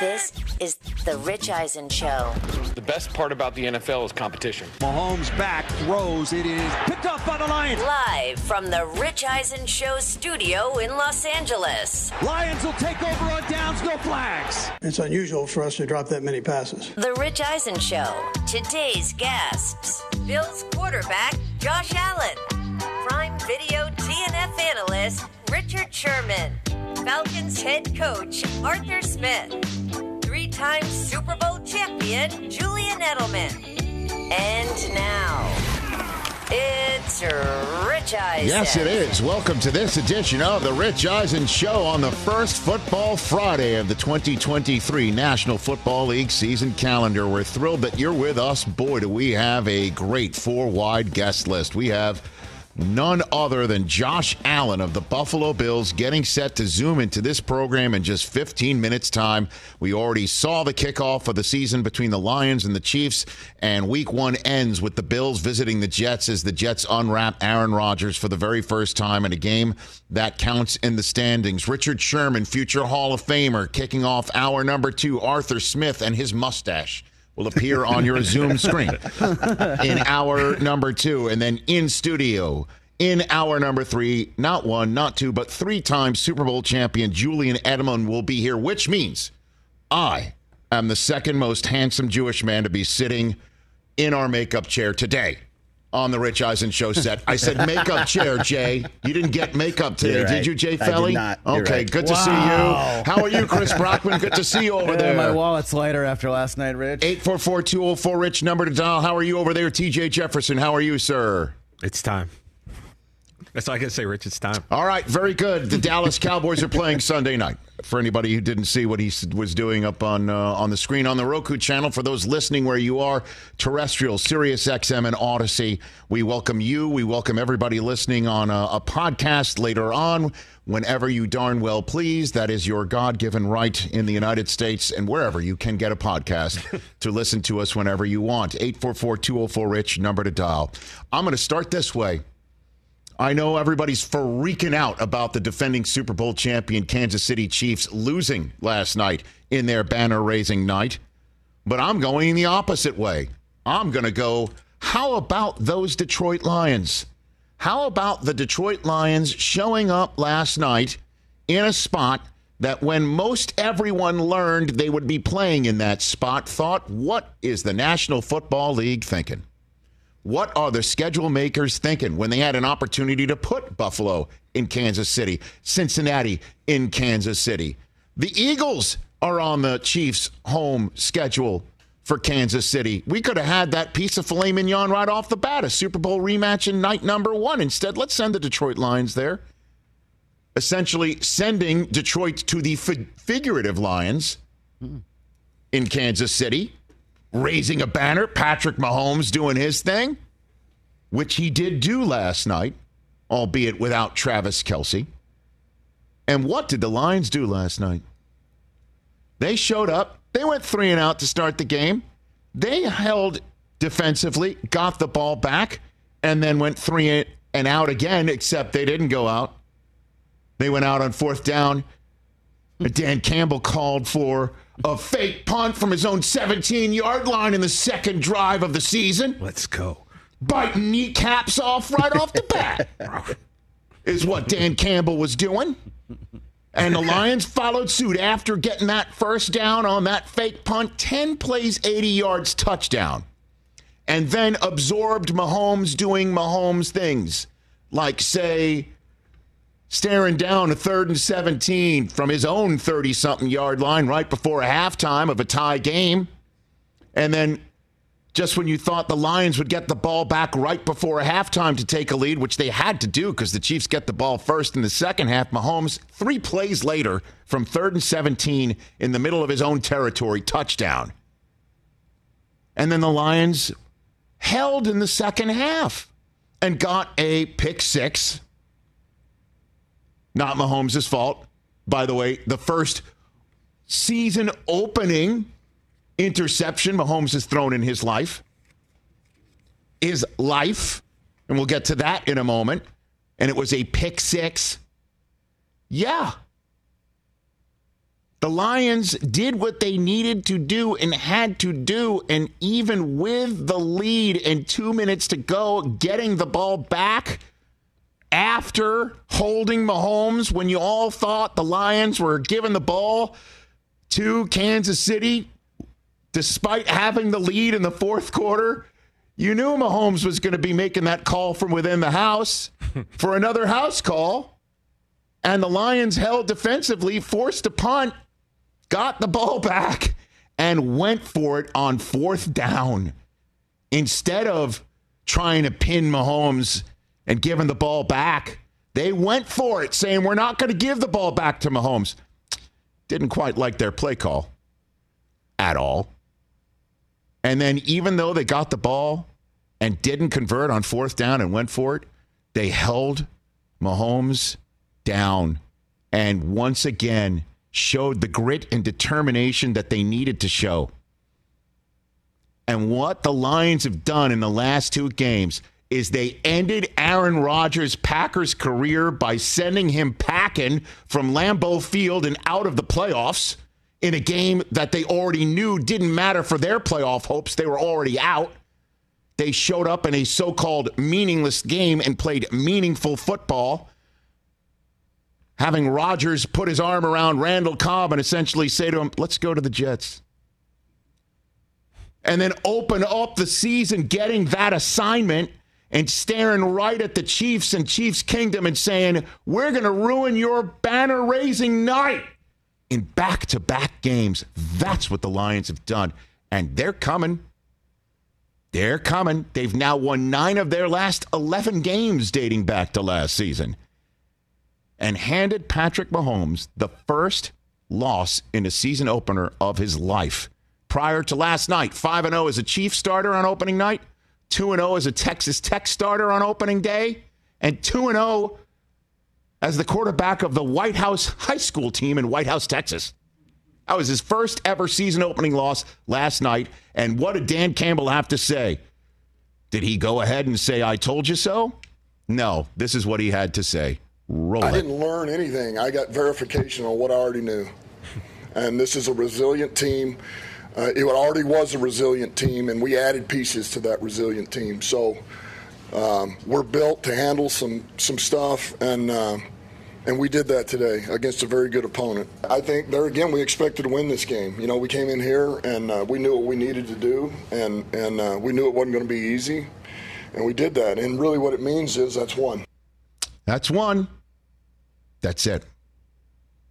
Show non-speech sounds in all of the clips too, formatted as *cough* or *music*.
This is the Rich Eisen Show. The best part about the NFL is competition. Mahomes back, throws. It is picked up by the Lions. Live from the Rich Eisen Show studio in Los Angeles. Lions will take over on downs, no flags. It's unusual for us to drop that many passes. The Rich Eisen Show. Today's guests Bills quarterback Josh Allen, Prime Video TNF analyst Richard Sherman, Falcons head coach Arthur Smith, three time Super Bowl champion Julian Edelman. And now, it's Rich Eisen. Yes, it is. Welcome to this edition of the Rich Eisen Show on the first Football Friday of the 2023 National Football League season calendar. We're thrilled that you're with us. Boy, do we have a great four wide guest list. We have none other than Josh Allen of the Buffalo Bills getting set to zoom into this program in just 15 minutes time. We already saw the kickoff of the season between the Lions and the Chiefs and week 1 ends with the Bills visiting the Jets as the Jets unwrap Aaron Rodgers for the very first time in a game that counts in the standings. Richard Sherman, future Hall of Famer, kicking off hour number 2 Arthur Smith and his mustache will appear on your Zoom screen in hour number two. And then in studio in hour number three, not one, not two, but three times Super Bowl champion Julian Edelman will be here, which means I am the second most handsome Jewish man to be sitting in our makeup chair today on the Rich Eisen show set. I said makeup chair, Jay. You didn't get makeup today, right. did you, Jay I Felly? did not. You're Okay, right. good to see you. How are you, Chris Brockman? Good to see you over Yeah, there. my wallet's lighter after last night, Rich. 844-204 Rich number to dial. How are you over there, TJ Jefferson? How are you, sir? It's time. That's all I can say, Rich. It's time. All right, very good. The Dallas Cowboys are playing Sunday night. For anybody who didn't see what he was doing up on uh, on the screen on the Roku channel, for those listening where you are, terrestrial, Sirius XM, and Audacy, we welcome you. We welcome everybody listening on a, a podcast later on, whenever you darn well please. That is your God given right in the United States and wherever you can get a podcast *laughs* to listen to us whenever you want. 844 204 Rich, number to dial. I'm going to start this way. I know everybody's freaking out about the defending Super Bowl champion Kansas City Chiefs losing last night in their banner raising night, but I'm going the opposite way. I'm going to go, how about those Detroit Lions? How about the Detroit Lions showing up last night in a spot that when most everyone learned they would be playing in that spot, thought, what is the National Football League thinking? What are the schedule makers thinking when they had an opportunity to put Buffalo in Kansas City, Cincinnati in Kansas City? The Eagles are on the Chiefs' home schedule for Kansas City. We could have had that piece of filet mignon right off the bat, a Super Bowl rematch in night number one. Instead, let's send the Detroit Lions there. Essentially, sending Detroit to the fi- figurative Lions hmm. in Kansas City raising a banner. Patrick Mahomes doing his thing, which he did do last night, albeit without Travis Kelce. And what did the Lions do last night? They showed up. They went three and out to start the game. They held defensively, got the ball back, and then went three and out again, except they didn't go out. They went out on fourth down. Dan Campbell called for a fake punt from his own 17 yard line in the second drive of the season. Let's go. Biting kneecaps off right off the bat *laughs* is what Dan Campbell was doing. And the Lions followed suit after getting that first down on that fake punt, 10 plays, 80 yards, touchdown. And then absorbed Mahomes doing Mahomes things, like, say, staring down a third and 17 from his own 30 something yard line right before a halftime of a tie game. And then just when you thought the Lions would get the ball back right before a halftime to take a lead, which they had to do because the Chiefs get the ball first in the second half, Mahomes, three plays later, from third and 17 in the middle of his own territory, touchdown. And then the Lions held in the second half and got a pick six. Not Mahomes' fault. By the way, the first season opening interception Mahomes has thrown in his life. is life, and we'll get to that in a moment. And it was a pick six. Yeah. The Lions did what they needed to do and had to do. And even with the lead and two minutes to go, getting the ball back after holding Mahomes when you all thought the Lions were giving the ball to Kansas City despite having the lead in the fourth quarter, you knew Mahomes was going to be making that call from within the house *laughs* for another house call. And the Lions held defensively, forced a punt, got the ball back, and went for it on fourth down. Instead of trying to pin Mahomes and giving the ball back, they went for it, saying, We're not going to give the ball back to Mahomes. Didn't quite like their play call at all. And then, even though they got the ball and didn't convert on fourth down and went for it, they held Mahomes down and once again showed the grit and determination that they needed to show. And what the Lions have done in the last two games is they ended Aaron Rodgers' Packers career by sending him packing from Lambeau Field and out of the playoffs in a game that they already knew didn't matter for their playoff hopes. They were already out. They showed up in a so called meaningless game and played meaningful football. Having Rodgers put his arm around Randall Cobb and essentially say to him, let's go to the Jets. And then open up the season getting that assignment and staring right at the Chiefs and Chiefs Kingdom and saying, We're going to ruin your banner raising night in back to back games. That's what the Lions have done. And they're coming. They're coming. They've now won nine of their last 11 games dating back to last season and handed Patrick Mahomes the first loss in a season opener of his life. Prior to last night, 5 0 as a Chief starter on opening night, 2 0 as a Texas Tech starter on opening day, and 2 0 as the quarterback of the White House high school team in White House, Texas. That was his first ever season opening loss last night. And what did Dan Campbell have to say? Did he go ahead and say, I told you so? No, this is what he had to say. Roll I it. didn't learn anything. I got verification on what I already knew. And this is a resilient team. Uh, it already was a resilient team, and we added pieces to that resilient team. So um, we're built to handle some some stuff, and uh, and we did that today against a very good opponent. I think there again we expected to win this game. You know, we came in here and uh, we knew what we needed to do, and and uh, we knew it wasn't going to be easy, and we did that. And really, what it means is that's one. That's one. That's it.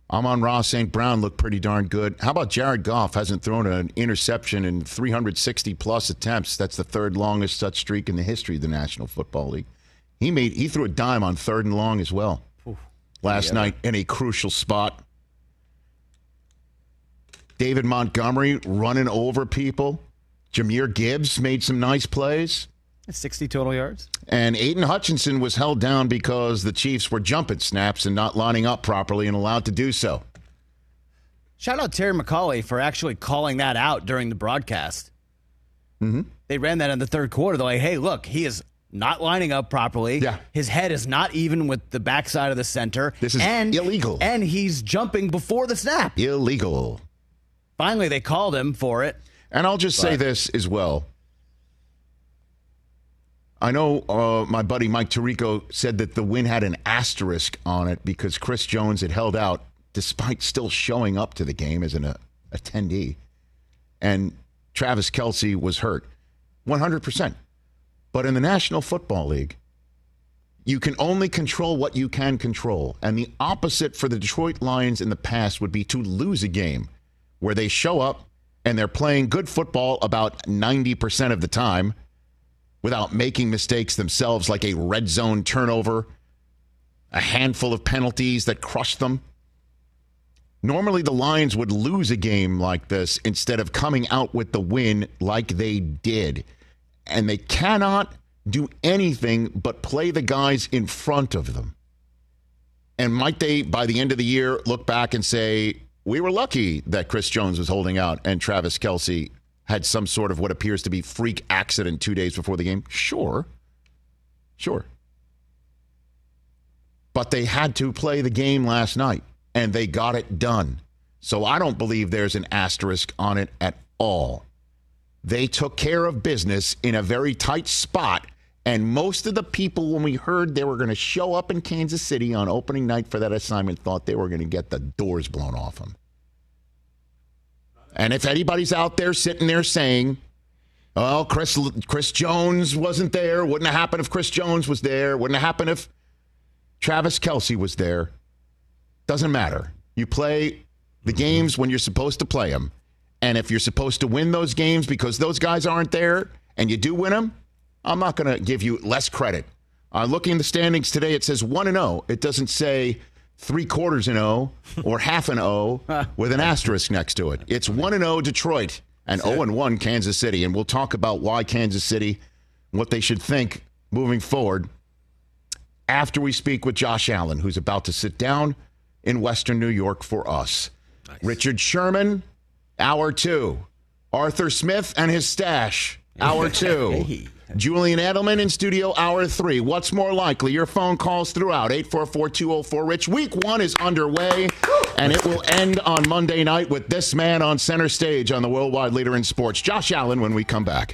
Amon-Ra St. Brown looked pretty darn good. How about Jared Goff? Hasn't thrown an interception in 360 plus attempts. That's the third longest such streak in the history of the National Football League. He made he threw a dime on third and long as well last night in a crucial spot. David Montgomery running over people. Jahmyr Gibbs made some nice plays. 60 total yards. And Aidan Hutchinson was held down because the Chiefs were jumping snaps and not lining up properly and allowed to do so. Shout out Terry McAulay for actually calling that out during the broadcast. Mm-hmm. They ran that in the third quarter. They're like, hey, look, he is not lining up properly. Yeah. His head is not even with the backside of the center. This is and, illegal. And he's jumping before the snap. Illegal. Finally, they called him for it. And I'll just say this as well. I know uh, my buddy Mike Tirico said that the win had an asterisk on it because Chris Jones had held out despite still showing up to the game as an uh, attendee. And Travis Kelce was hurt 100%. But in the National Football League, you can only control what you can control. And the opposite for the Detroit Lions in the past would be to lose a game where they show up and they're playing good football about 90% of the time without making mistakes themselves, like a red zone turnover, a handful of penalties that crushed them. Normally, the Lions would lose a game like this instead of coming out with the win like they did. And they cannot do anything but play the guys in front of them. And might they, by the end of the year, look back and say, we were lucky that Chris Jones was holding out and Travis Kelce had some sort of what appears to be freak accident two days before the game? Sure. Sure. But they had to play the game last night and they got it done. So I don't believe there's an asterisk on it at all. They took care of business in a very tight spot. And most of the people, when we heard they were going to show up in Kansas City on opening night for that assignment, thought they were going to get the doors blown off them. And if anybody's out there sitting there saying, "Oh, Chris Chris Jones wasn't there. Wouldn't have happened if Chris Jones was there. Wouldn't have happened if Travis Kelce was there." Doesn't matter. You play the games when you're supposed to play them. And if you're supposed to win those games because those guys aren't there and you do win them, I'm not going to give you less credit. Uh, looking at the standings today, it says 1 and 0. It doesn't say three quarters and O *laughs* or half an O with an asterisk next to it. It's 1 and 0 Detroit and 0 and 1 Kansas City. And we'll talk about why Kansas City, what they should think moving forward after we speak with Josh Allen, who's about to sit down in Western New York for us. Nice. Richard Sherman, hour two. Arthur Smith and his stash, hour *laughs* two. hey. Julian Edelman in studio hour three. What's more likely? Your phone calls throughout 844 204 Rich. Week one is underway, and it will end on Monday night with this man on center stage on the worldwide leader in sports, Josh Allen, when we come back.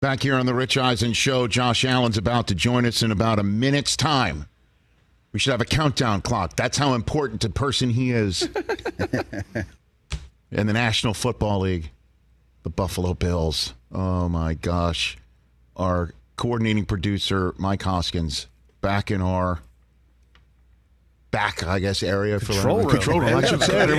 Back here on the Rich Eisen show, Josh Allen's about to join us in about a minute's time. We should have a countdown clock. That's how important a person he is *laughs* in the National Football League. The Buffalo Bills. Oh my gosh. Our coordinating producer, Mike Hoskins, back in our back, I guess, area control for room. control room. I should say it.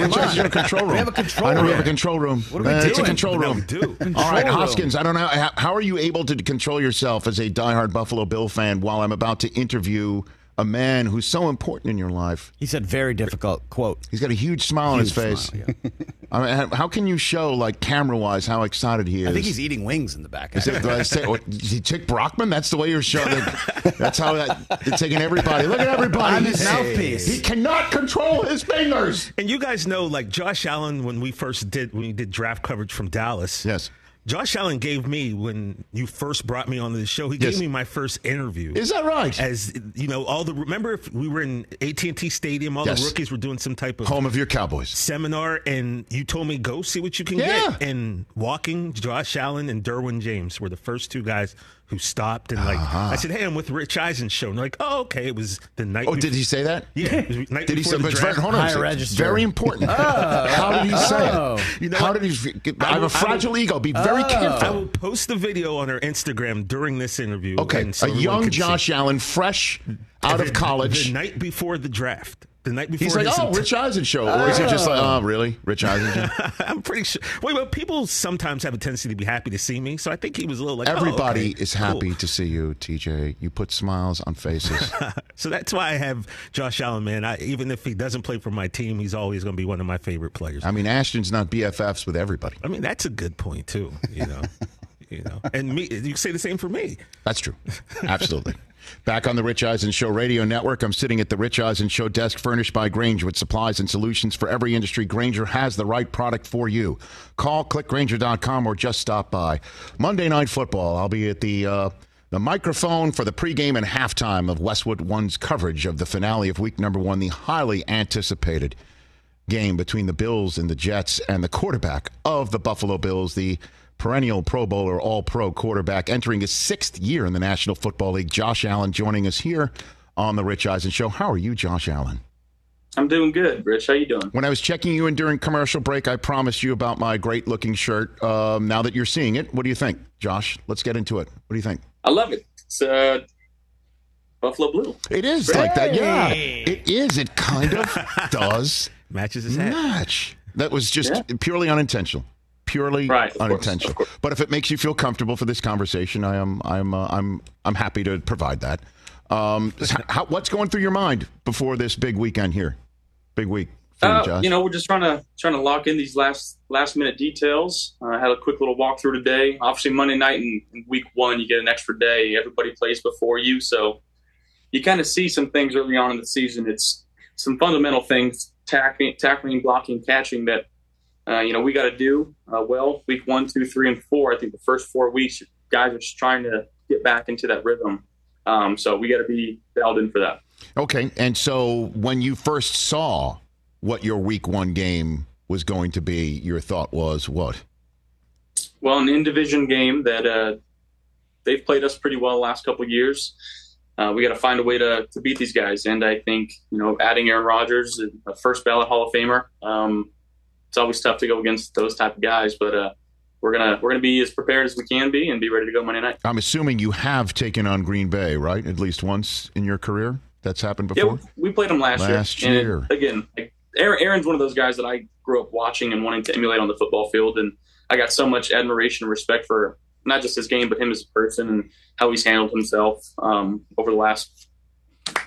A control room. We have a control room. I know we have a control room. What are we uh, doing? It's a control room. No, do. All right. Hoskins. I don't know how, how are you able to control yourself as a diehard Buffalo Bill fan while I'm about to interview a man who's so important in your life. He said very difficult quote. He's got a huge smile on his face. smile, yeah. *laughs* I mean, how can you show like camera wise how excited he is? I think he's eating wings in the back. Is it, did I say, what, is he Chick Brockman? That's the way you're showing. That, *laughs* that's how that, they're taking everybody. Look at everybody. I'm his He's- mouthpiece. He cannot control his fingers. And you guys know, like Josh Allen, when we first did when we did draft coverage from Dallas. Yes. Josh Allen gave me when you first brought me onto the show. He Yes. gave me my first interview. Is that right? As you know, all the remember if we were in AT and T Stadium, all Yes. the rookies were doing some type of Home of your Cowboys. seminar, and you told me go see what you can Yeah. get. And walking, Josh Allen and Derwin James were the first two guys who stopped and like Uh-huh. I said, "Hey, I'm with Rich Eisen show." And they're like, "Oh, okay." It was the night. Oh, bef- did he say that? Yeah. It was night Did he say? the But it's draft. very, hold on Higher register. Very important. How did he say Oh. it? You know How what? did he? I, I have will- a I will- fragile ego. Be very I careful. I will post the video on our Instagram during this interview. Okay, and so a young can see. Josh Allen, fresh out The- of college. the night before the draft. The night before. He's like, oh, enti- Rich Eisen show, or is he just like, oh, really, Rich Eisen? show? *laughs* I'm pretty sure. Wait, well, people sometimes have a tendency to be happy to see me, so I think he was a little like. oh, Everybody okay, is cool. happy to see you, TJ. You put smiles on faces. *laughs* So that's why I have Josh Allen, man. I, even if he doesn't play for my team, he's always going to be one of my favorite players. I mean, Ashton's not BFFs with everybody. I mean, that's a good point too. You know, *laughs* you know, and me. You say the same for me. That's true. Absolutely. Back on the Rich Eisen Show radio network, I'm sitting at the Rich Eisen Show desk furnished by Grainger with supplies and solutions for every industry. Grainger has the right product for you. Call clickgrainger.com or just stop by. Monday Night Football, I'll be at the. Uh, the microphone for the pregame and halftime of Westwood One's coverage of the finale of week number one, the highly anticipated game between the Bills and the Jets and the quarterback of the Buffalo Bills, the perennial Pro Bowler, All Pro quarterback, entering his sixth year in the National Football League. Josh Allen joining us here on the Rich Eisen Show. How are you, Josh Allen? I'm doing good, Rich. How you doing? When I was checking you in during commercial break, I promised you about my great looking shirt. Um, now that you're seeing it, what do you think, Josh? Let's get into it. What do you think? I love it. It's uh, Buffalo Blue. It is like that. Yeah, it is. It kind of *laughs* does Matches his hat. match. That was just Yeah. purely unintentional. Purely Right, of course, unintentional. course. But if it makes you feel comfortable for this conversation, I am I'm uh, I'm I'm happy to provide that. Um, *laughs* how, what's going through your mind before this big weekend here? Big week for you, Uh, you know, we're just trying to trying to lock in these last last minute details. Uh, I had a quick little walkthrough today. Obviously, Monday night and, and week one, you get an extra day. Everybody plays before you, so you kind of see some things early on in the season. It's some fundamental things, tackling, tackling, blocking, catching that uh, you know we got to do uh, well. Week one, two, three, and four. I think the first four weeks, guys are just trying to get back into that rhythm. Um, so we got to be dialed in for that. Okay, and so when you first saw what your week one game was going to be, your thought was what? well, an in division game that uh, they've played us pretty well the last couple of years. Uh, we got to find a way to, to beat these guys, and I think you know adding Aaron Rodgers, a first ballot Hall of Famer, um, it's always tough to go against those type of guys, but uh, we're gonna we're gonna be as prepared as we can be and be ready to go Monday night. I'm assuming you have taken on Green Bay, right? At least once in your career. That's happened before. we, we played them last, Last year. year. And again, like, Aaron's one of those guys that I grew up watching and wanting to emulate on the football field, and I got so much admiration and respect for not just his game, but him as a person and how he's handled himself um, over the last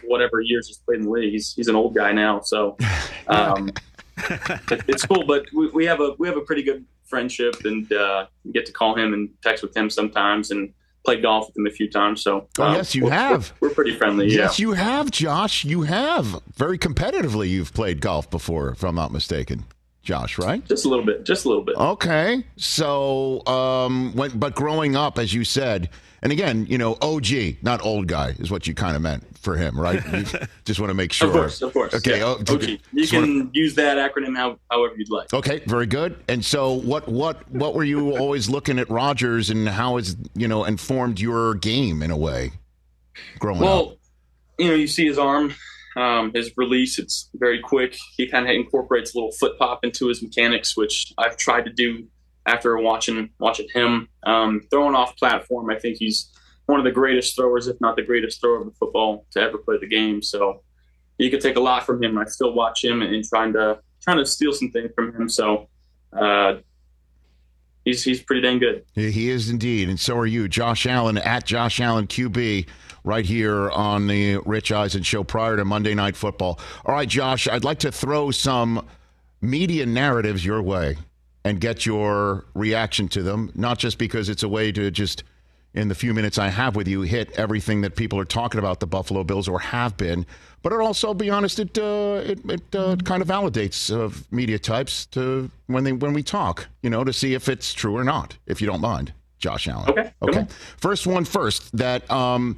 whatever years he's played in the league. He's he's an old guy now, so *laughs* um, it- *laughs* it's cool. But we, we have a we have a pretty good friendship, and uh, get to call him and text with him sometimes, and play golf with him a few times. So Oh, um, yes, you we're- have. We're, we're pretty friendly. Yeah. Yes, you have, Josh. You have. Very competitively, you've played golf before, if I'm not mistaken. Josh, right? Just a little bit. Just a little bit. Okay. So, um, when, but growing up, as you said, and again, you know, OG, not old guy, is what you kind of meant for him, right? *laughs* Just want to make sure. Of course, of course. Okay. Yeah. oh, OG. You just wanna- can use that acronym how, however you'd like. Okay, very good. And so, what, what, what were you always looking at Rodgers, and how has you know informed your game in a way, growing up? Well, you know, you see his arm, um, his release. It's very quick. He kind of incorporates a little foot pop into his mechanics, which I've tried to do after watching watching him um, throwing off platform. I think he's one of the greatest throwers, if not the greatest thrower of football to ever play the game. So you could take a lot from him. I still watch him and, trying to trying to steal some things from him. So. Uh, he's he's pretty dang good. He is indeed, and so are you, Josh Allen at Josh Allen QB, right here on the Rich Eisen show prior to Monday Night Football. All right, Josh, I'd like to throw some media narratives your way and get your reaction to them, not just because it's a way to just in the few minutes I have with you hit everything that people are talking about the Buffalo Bills or have been. But it also, be honest, it uh, it, it uh, kind of validates uh, media types to when they when we talk, you know, to see if it's true or not. If you don't mind, Josh Allen. Okay. Okay. First one first. That um,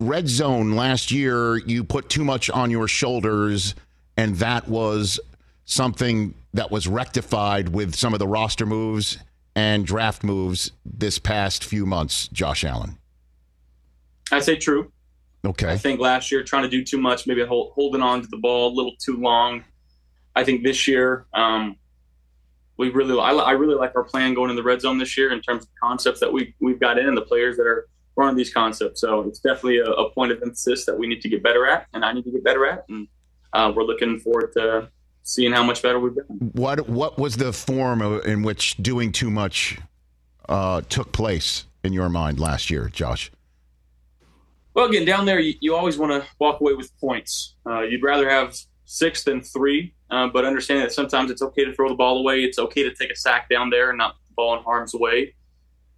red zone last year, you put too much on your shoulders, and that was something that was rectified with some of the roster moves and draft moves this past few months, Josh Allen? I say true. Okay. I think last year trying to do too much, maybe hold, holding on to the ball a little too long. I think this year um, we really, I, I, really like our plan going in the red zone this year in terms of concepts that we we've got in and the players that are running these concepts. So it's definitely a, a point of emphasis that we need to get better at, and I need to get better at, and uh, we're looking forward to seeing how much better we've been. What what was the form in which doing too much uh, took place in your mind last year, Josh? Well, again, down there, you, you always want to walk away with points. Uh, you'd rather have six than three, uh, but understanding that sometimes it's okay to throw the ball away. It's okay to take a sack down there and not the ball in harm's way.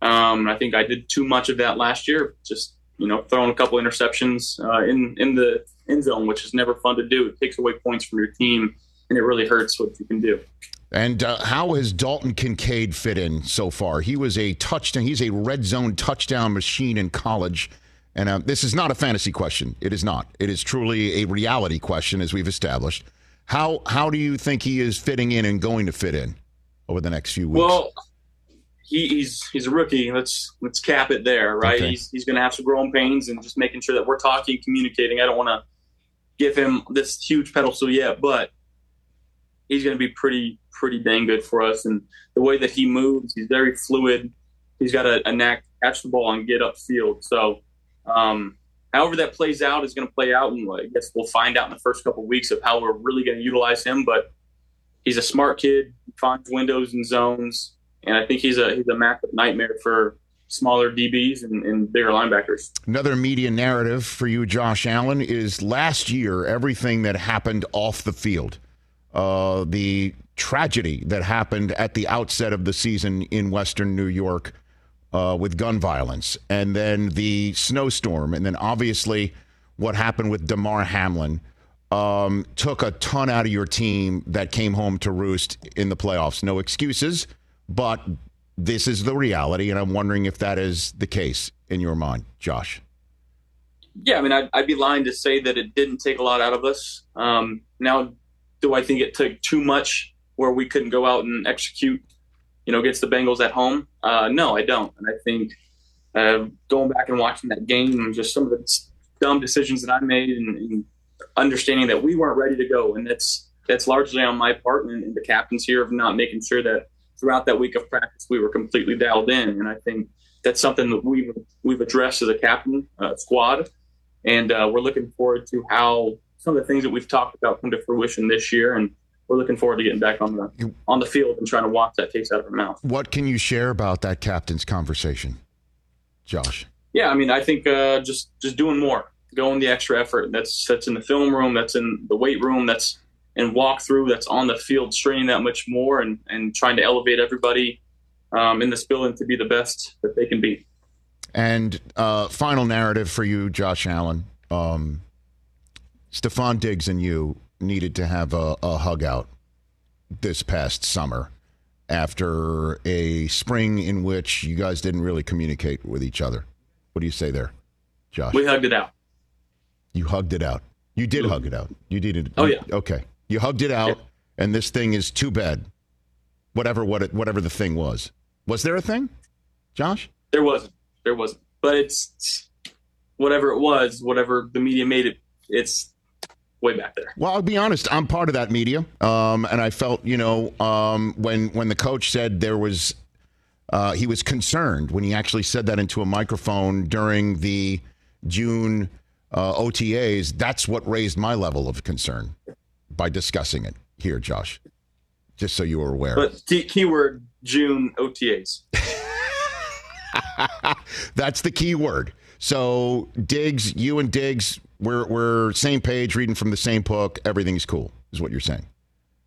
Um, I think I did too much of that last year, just you know, throwing a couple interceptions uh, in in the end zone, which is never fun to do. It takes away points from your team and it really hurts what you can do. And uh, how has Dalton Kincaid fit in so far? He was a touchdown. He's a red zone touchdown machine in college. And uh, this is not a fantasy question. It is not. It is truly a reality question, as we've established. How how do you think he is fitting in and going to fit in over the next few weeks? Well, he, he's he's a rookie. Let's let's cap it there, right? Okay. He's he's going to have some growing pains and just making sure that we're talking, communicating. I don't want to give him this huge pedestal yet, but he's going to be pretty pretty dang good for us. And the way that he moves, he's very fluid. He's got a, a knack to catch the ball and get upfield. So, um, however that plays out is going to play out, and I guess we'll find out in the first couple of weeks of how we're really going to utilize him. But he's a smart kid, he finds windows and zones, and I think he's a he's a matchup nightmare for smaller DBs and, and, bigger linebackers. Another media narrative for you, Josh Allen, is last year everything that happened off the field uh, the tragedy that happened at the outset of the season in Western New York uh, with gun violence, and then the snowstorm, and then obviously what happened with Damar Hamlin. Um, took a ton out of your team that came home to roost in the playoffs. No excuses, but this is the reality, and I'm wondering if that is the case in your mind, Josh. Yeah, I mean, I'd, I'd be lying to say that it didn't take a lot out of us. Um, now, do I think it took too much where we couldn't go out and execute, you know, against the Bengals at home? Uh, no, I don't. And I think uh, going back and watching that game, and just some of the dumb decisions that I made and, and, understanding that we weren't ready to go. And that's, that's largely on my part and, and the captains here of not making sure that throughout that week of practice, we were completely dialed in. And I think that's something that we've, we've addressed as a captain uh, squad. And uh, we're looking forward to how some of the things that we've talked about come to fruition this year, and we're looking forward to getting back on the on the field and trying to walk that taste out of our mouth. What can you share about that captain's conversation, Josh? Yeah, I mean, I think uh, just just doing more, going the extra effort. That's that's in the film room, that's in the weight room, that's in walkthrough, that's on the field, straining that much more, and and trying to elevate everybody um, in this building to be the best that they can be. And uh, final narrative for you, Josh Allen. Um, Stefon Diggs and you needed to have a, a hug out this past summer after a spring in which you guys didn't really communicate with each other. What do you say there, Josh? We hugged it out. You hugged it out. You did hug it out. You did it. Oh yeah. Okay. You hugged it out, yeah. and this thing is too bad. Whatever what it, whatever the thing was. Was there a thing, Josh? There wasn't. There wasn't. But it's whatever it was. Whatever the media made it. It's way back there. Well, I'll be honest. I'm part of that media, um, and I felt, you know, um, when when the coach said there was, uh, he was concerned when he actually said that into a microphone during the June uh, OTAs. That's what raised my level of concern by discussing it here, Josh. Just so you were aware. But key, keyword June OTAs. *laughs* That's the key word. So Diggs, you and Diggs, we're we're same page, reading from the same book. Everything's cool, is what you're saying.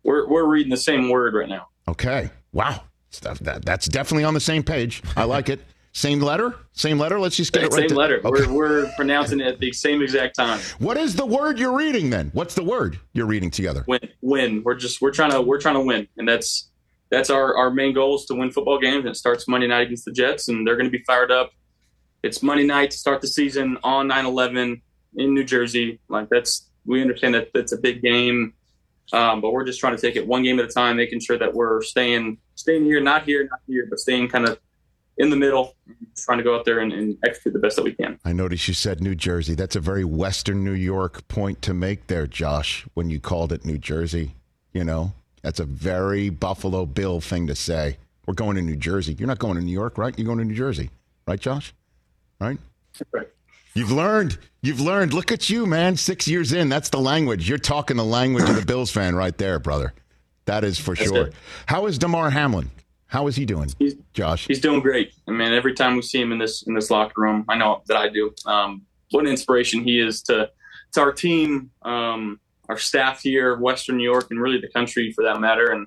We're we're reading the same word right now. Okay. Wow. Stuff that that's definitely on the same page. I like it. Same letter? Same letter? Let's just get it right. Same letter. Okay. We're, we're pronouncing it at the same exact time. What is the word you're reading then? What's the word you're reading together? Win, win. We're just we're trying to we're trying to win, and that's that's our our main goal is to win football games. And it starts Monday night against the Jets, and they're going to be fired up. It's Monday night to start the season on 9/11 in New Jersey. Like that's we understand that that's a big game, um, but we're just trying to take it one game at a time, making sure that we're staying staying here, not here, not here, but staying kind of in the middle, trying to go out there and, and execute the best that we can. I noticed you said New Jersey. That's a very Western New York point to make there, Josh, when you called it New Jersey. You know, that's a very Buffalo Bill thing to say. We're going to New Jersey. You're not going to New York, right? You're going to New Jersey, right, Josh? Right? Right. You've learned. You've learned. Look at you, man. Six years in. That's the language. You're talking the language of the Bills fan right there, brother. That is for That's sure. good. How is Damar Hamlin? How is he doing, He's Josh? He's doing great. I mean, every time we see him in this in this locker room, I know that I do. Um, what an inspiration he is to to our team, um, our staff here, Western New York, and really the country for that matter. And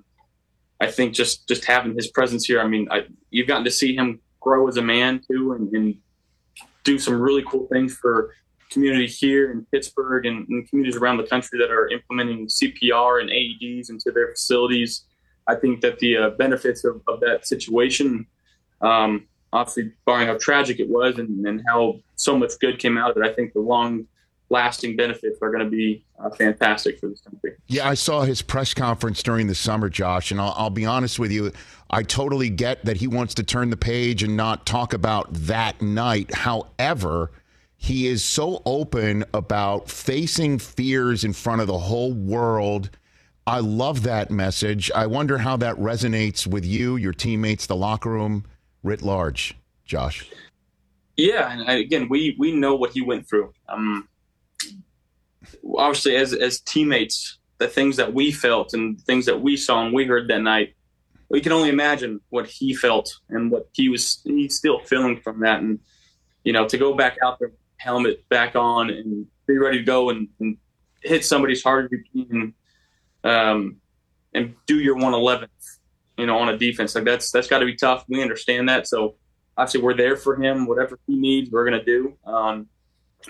I think just just having his presence here, I mean, I, you've gotten to see him grow as a man too, and, and do some really cool things for community here in Pittsburgh and, and communities around the country that are implementing CPR and AEDs into their facilities. I think that the uh, benefits of, of that situation, um, obviously, barring how tragic it was and, and how so much good came out of it, I think the long lasting benefits are going to be uh, fantastic for this country. Yeah, I saw his press conference during the summer, Josh, and I'll, I'll be honest with you. I totally get that he wants to turn the page and not talk about that night. However, he is so open about facing fears in front of the whole world. I love that message. I wonder how that resonates with you, your teammates, the locker room, writ large, Josh. Yeah, and I- again, we we know what he went through. Um, obviously, as as teammates, the things that we felt and things that we saw and we heard that night, we can only imagine what he felt and what he was he's still feeling from that. And you know, to go back out there, helmet back on, and be ready to go and, and hit somebody hard as um, and do your one eleventh, you know, on a defense like that's that's got to be tough. We understand that, so obviously we're there for him. Whatever he needs, we're to do. Um,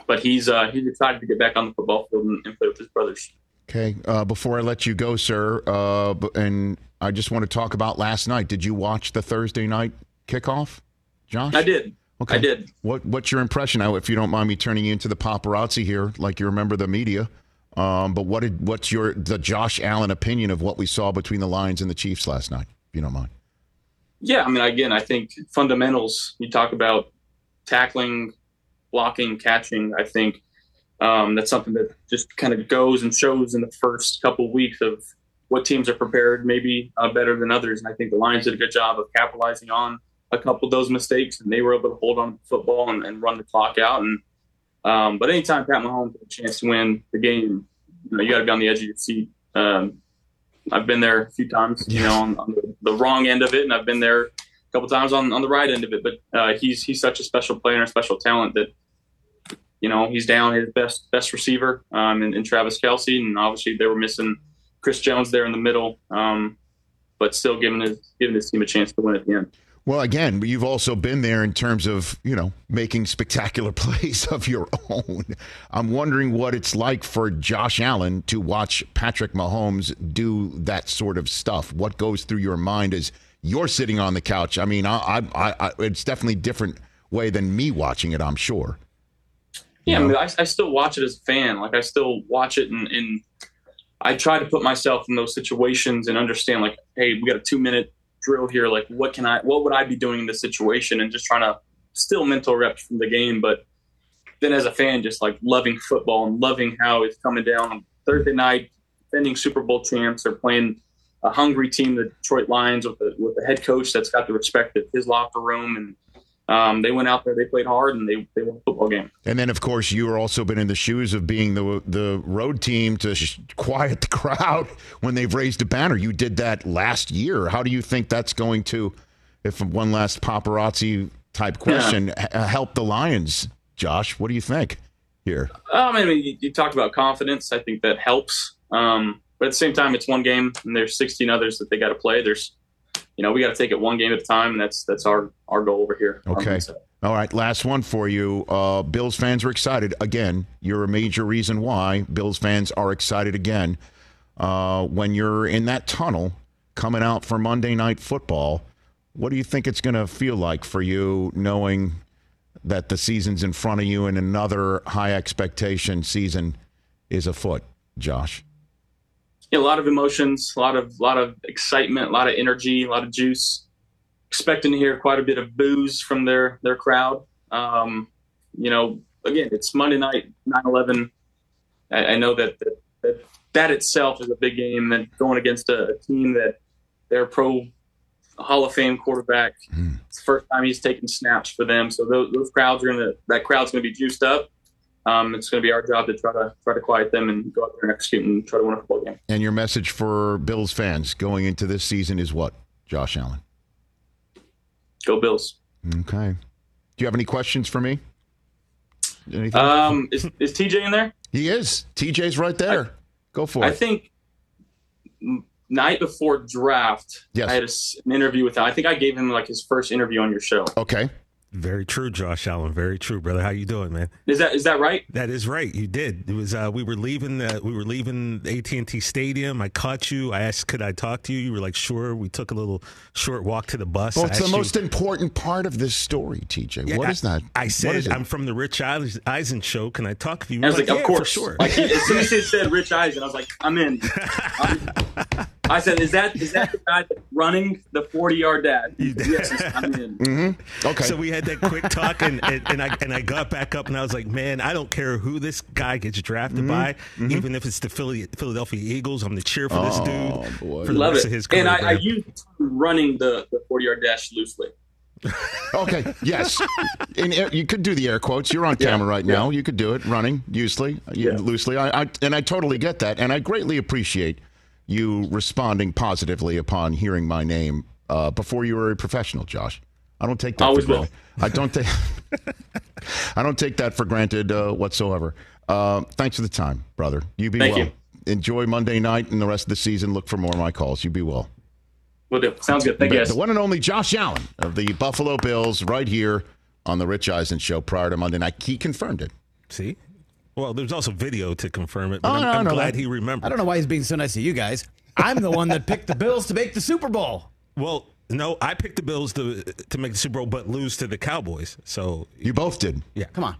but he's uh, he's excited to get back on the football field and, and play with his brothers. Okay. Uh, before I let you go, sir, uh, and I just want to talk about last night. Did you watch the Thursday night kickoff, Josh? I did. Okay. I did. What What's your impression? Now, if you don't mind me turning you into the paparazzi here, like you remember the media. Um, but what did what's your the Josh Allen opinion of what we saw between the Lions and the Chiefs last night? If you don't mind. Yeah, I mean, again, I think fundamentals. You talk about tackling, blocking, catching. I think um, that's something that just kind of goes and shows in the first couple weeks of what teams are prepared, maybe uh, better than others. And I think the Lions did a good job of capitalizing on a couple of those mistakes, and they were able to hold on to the football and, and run the clock out. And um, but anytime Pat Mahomes has a chance to win the game, you know, you got to be on the edge of your seat. Um, I've been there a few times, you know, on, on the, the wrong end of it, and I've been there a couple times on, on the right end of it. But uh, he's he's such a special player and a special talent that you know he's down his best best receiver um, in, in Travis Kelce, and obviously they were missing Chris Jones there in the middle, um, but still giving his giving his team a chance to win at the end. Well, again, you've also been there in terms of, you know, making spectacular *laughs* plays of your own. I'm wondering what it's like for Josh Allen to watch Patrick Mahomes do that sort of stuff. What goes through your mind as you're sitting on the couch? I mean, I, I, I, it's definitely different way than me watching it, I'm sure. Yeah, I mean, I, I still watch it as a fan. Like I still watch it, and, and I try to put myself in those situations and understand. Like, hey, we got a two minute drill here. Like, what can I? What would I be doing in this situation? And just trying to still mental reps from the game, but then as a fan, just like loving football and loving how it's coming down on Thursday night, defending Super Bowl champs. They're playing a hungry team, the Detroit Lions, with a with a head coach that's got the respect of his locker room and um, they went out there, they played hard, and they they won the football game. And then, of course, you are also been in the shoes of being the the road team to sh- quiet the *laughs* crowd when they've raised a banner. You did that last year. How do you think that's going to, if one last paparazzi type question, h- help the Lions? Josh, what do you think here? Um, I mean, you, you talked about confidence. I think that helps. Um, but at the same time, it's one game, and there's 16 others that they got to play. There's, you know, we got to take it one game at a time, and that's that's our our goal over here. Okay. All right, last one for you. Uh, Bills fans are excited again. You're a major reason why Bills fans are excited again. Uh, when you're in that tunnel coming out for Monday Night Football, what do you think it's going to feel like for you, knowing that the season's in front of you and another high expectation season is afoot, Josh? Yeah, a lot of emotions, a lot of lot of excitement, a lot of energy, a lot of juice. Expecting to hear quite a bit of boos from their their crowd. Um, you know, again, it's Monday night, 9/11. I, I know that that, that that itself is a big game, and going against a, team that they're pro Hall of Fame quarterback. It's the first time he's taken snaps for them, so those, those crowds are gonna that crowd's gonna be juiced up. Um, it's going to be our job to try to try to quiet them and go out there and execute and try to win a football game. And your message for Bills fans going into this season is what, Josh Allen? Go Bills. Okay. Do you have any questions for me? Anything? Um, is, is TJ in there? he is. TJ's right there. Go for I it. I think night before draft, Yes. I had a an interview with him. I think I gave him like his first interview on your show. okay. Very true, Josh Allen. Very true, brother. How you doing, man? Is that is that right? That is right. You did. It was. Uh, we were leaving. The, we were leaving AT and T Stadium. I caught you. I asked, could I talk to you? You were like, sure. We took a little short walk to the bus. Well, it's the asked you- most important part of this story, TJ. Yeah, what I- is that? I said? I'm from the Rich Eis- Eisen show. Can I talk to you? I was You're like, of "Yeah, course. for sure. Like as soon as it *laughs* said Rich Eisen, I was like, I'm in. I'm- *laughs* I said, is that is that the guy running the 40 yard dash? You did. Yes, I'm in. *laughs* Mm-hmm. okay. So we had that quick talk, and, and, and I and I got back up, and I was like, "Man, I don't care who this guy gets drafted mm-hmm. by, mm-hmm. even if it's the Philly, Philadelphia Eagles. I'm going to cheer for this oh, dude boy. for the Love rest it. of his career." and I, I man. use running the, the 40 yard dash loosely. okay. Yes. In air, you could do the air quotes. You're on camera right now. You could do it running loosely. Yeah. Loosely. I, I and I totally get that, and I greatly appreciate you responding positively upon hearing my name uh, before you were a professional, Josh. I don't take that Always for will. granted. I don't take. *laughs* I don't take that for granted uh, whatsoever. Uh, thanks for the time, brother. You be Thank well. you. Enjoy Monday night and the rest of the season. Look for more of my calls. You be well. We'll do. Sounds good. Thank you, guys. the one and only Josh Allen of the Buffalo Bills, right here on the Rich Eisen Show prior to Monday night. He confirmed it. see. Well, there's also video to confirm it, but Oh, I'm, no, I'm no, glad that- he remembered. I don't know why he's being so nice to you guys. I'm the one that picked the Bills to make the Super Bowl. Well, no, I picked the Bills to to make the Super Bowl, but lose to the Cowboys. So You both did. yeah, Come on.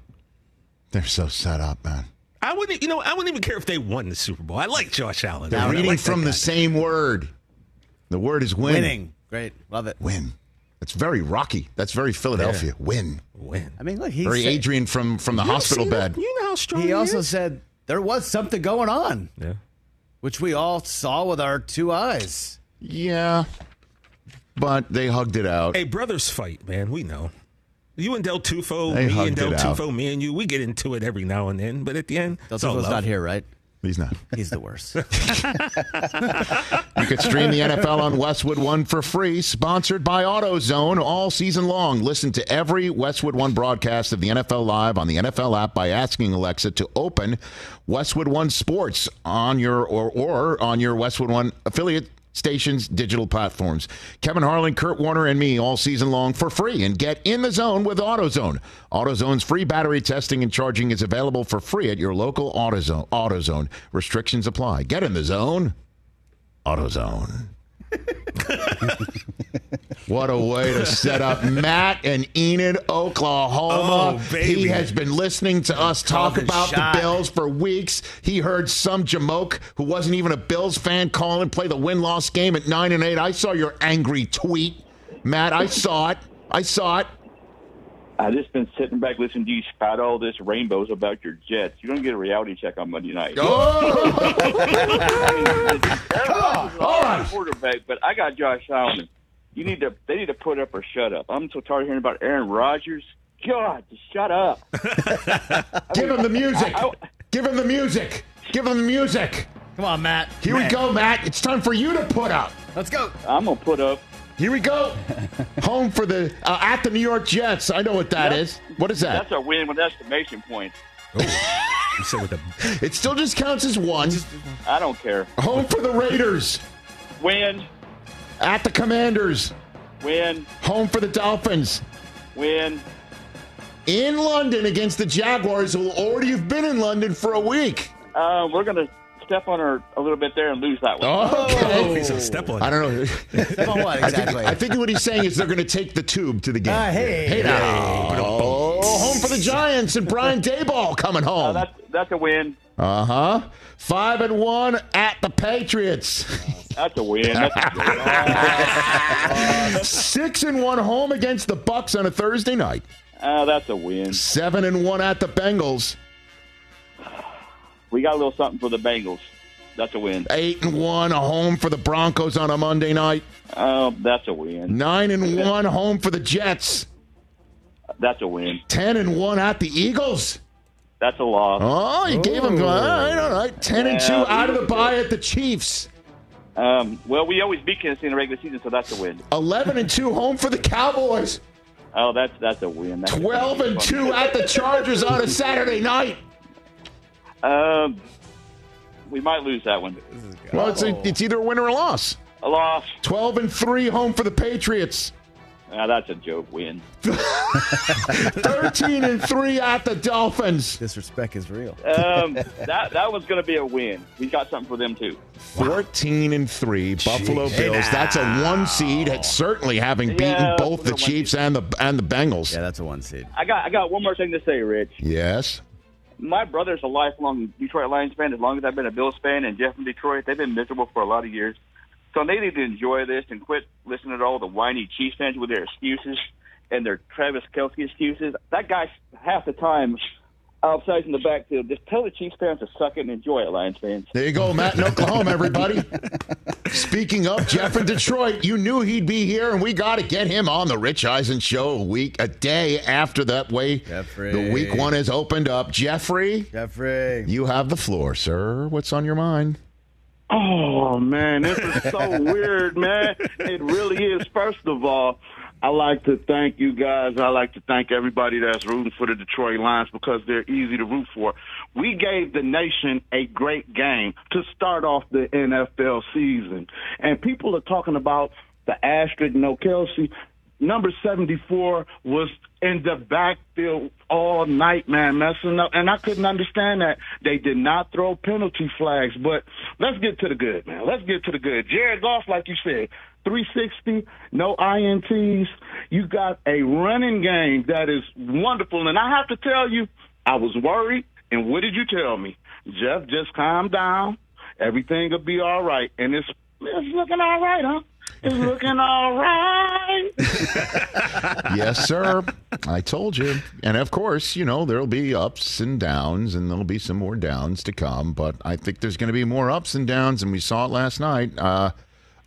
They're so set up, man. I wouldn't. You know, I wouldn't even care if they won the Super Bowl. I like Josh Allen. They're reading like from the same word. The word is win. Winning. Great. Love it. Win. That's very Rocky. That's very Philadelphia. Win. win. I mean, look, he Very said- Adrian from from the hospital bed. that? You know how strong he also is? said there was something going on, Yeah. which we all saw with our two eyes. Yeah. But they hugged it out. Hey, brothers fight, man. We know. You and Del Tufo, They me and Del it out. Tufo, me and you, we get into it every now and then. But at the end, Del it's all not here, right? He's not. He's the worst. *laughs* You can stream the NFL on Westwood One for free, sponsored by AutoZone all season long. Listen to every Westwood One broadcast of the NFL Live on the NFL app by asking Alexa to open Westwood One Sports on your or, or on your Westwood One affiliate stations digital platforms. Kevin Harlan, Kurt Warner, and me all season long for free and get in the zone with AutoZone. AutoZone's free battery testing and charging is available for free at your local AutoZone. AutoZone. Restrictions apply. Get in the zone. AutoZone. What a way to set up Matt and Enid, Oklahoma. Oh. He has been listening to us talk the about shot. the Bills for weeks. He heard some jamoke who wasn't even a Bills fan call and play the win loss game at 9 and 8. I saw your angry tweet, Matt. I saw it. I saw it. I just been sitting back listening to you spout all this rainbows about your Jets. You're gonna get a reality check on Monday night. Oh! *laughs* All right. Quarterback, but I got Josh Allen. You need to. They need to put up or shut up. I'm so tired of hearing about Aaron Rodgers. God, just shut up. *laughs* Give him the music. Give him the music. Give him the music. Come on, Matt. Here we go, Matt. It's time for you to put up. Let's go. I'm gonna put up. Here we go. *laughs* Home for the uh, at the New York Jets. I know what that is. What is that? That's a win with estimation points. You said with a *laughs* It still just counts as one. I don't care. Home for the Raiders. Win, At the Commanders. win, Home for the Dolphins. win. In London against the Jaguars, who will already have been in London for a week. Uh, we're gonna step on her a little bit there and lose that one. *laughs* Okay. He's a step on. I don't know. Step on what I think, exactly? I think what he's saying is they're going to take the tube to the game. Ah, hey. hey now. Oh, home for the Giants and Brian *laughs* Daboll coming Uh, home. that's that's a win. Uh huh. Five and one at the Patriots. *laughs* That's a win. That's a win. Six and one home against the Bucks on a Thursday night. Uh, that's a win. Seven and one at the Bengals. We got a little something for the Bengals. That's a win. Eight and one a home for the Broncos on a Monday night. Um, that's a win. Nine and one home for the Jets. That's a win. Ten and one at the Eagles. That's a loss. Oh, you gave them all right, all right. Ten and two out of the these- bye at the Chiefs. Um, well, we always beat Kansas City in the regular season, so that's a win. Eleven and two home for the Cowboys. Oh, that's that's a win. That's Twelve and two at the Chargers on a Saturday night. Um, we might lose that one. Well, it's, a, it's either a win or a loss. A loss. Twelve and three home for the Patriots. Uh, that's a joke win. *laughs* *laughs* Thirteen and three at the Dolphins. Disrespect is real. Um, *laughs* that that was going to be a win. We got something for them too. 14 and 3 Buffalo Bills. That's a one seed, at certainly having beaten Yeah, both the Chiefs and the and the Bengals. Yeah, that's a one seed. I got I got one more thing to say, Rich. Yes. My brother's a lifelong Detroit Lions fan. As long as I've been a Bills fan, and Jeff from Detroit, they've been miserable for a lot of years. So they need to enjoy this and quit listening to all the whiny Chiefs fans with their excuses and their Travis Kelce excuses. That guy half the time outside in the backfield. Just tell the Chiefs fans to suck it and enjoy it, Lions fans. There you go, Matt in Oklahoma, everybody. *laughs* Speaking of Jeff in Detroit, you knew he'd be here, and we got to get him on the Rich Eisen show a week, a day after that way Jeffrey. the week one has opened up. Jeffrey, Jeffrey. you have the floor, sir. What's on your mind? Oh man, this is so *laughs* weird, man. It really is. First of all, I like to thank you guys. I like to thank everybody that's rooting for the Detroit Lions because they're easy to root for. We gave the nation a great game to start off the NFL season. And people are talking about the asterisk, no Kelce. Number 74 was in the backfield all night, man, messing up. And I couldn't understand that. They did not throw penalty flags. But let's get to the good, man. Let's get to the good. Jared Goff, like you said, 360, no INTs. You got a running game that is wonderful. And I have to tell you, I was worried. And what did you tell me? Jeff, just calm down. Everything will be all right. And it's, it's looking all right, huh? It's looking all right. *laughs* yes, sir. I told you. And of course, you know, there'll be ups and downs, and there'll be some more downs to come. But I think there's going to be more ups and downs, and we saw it last night. Uh,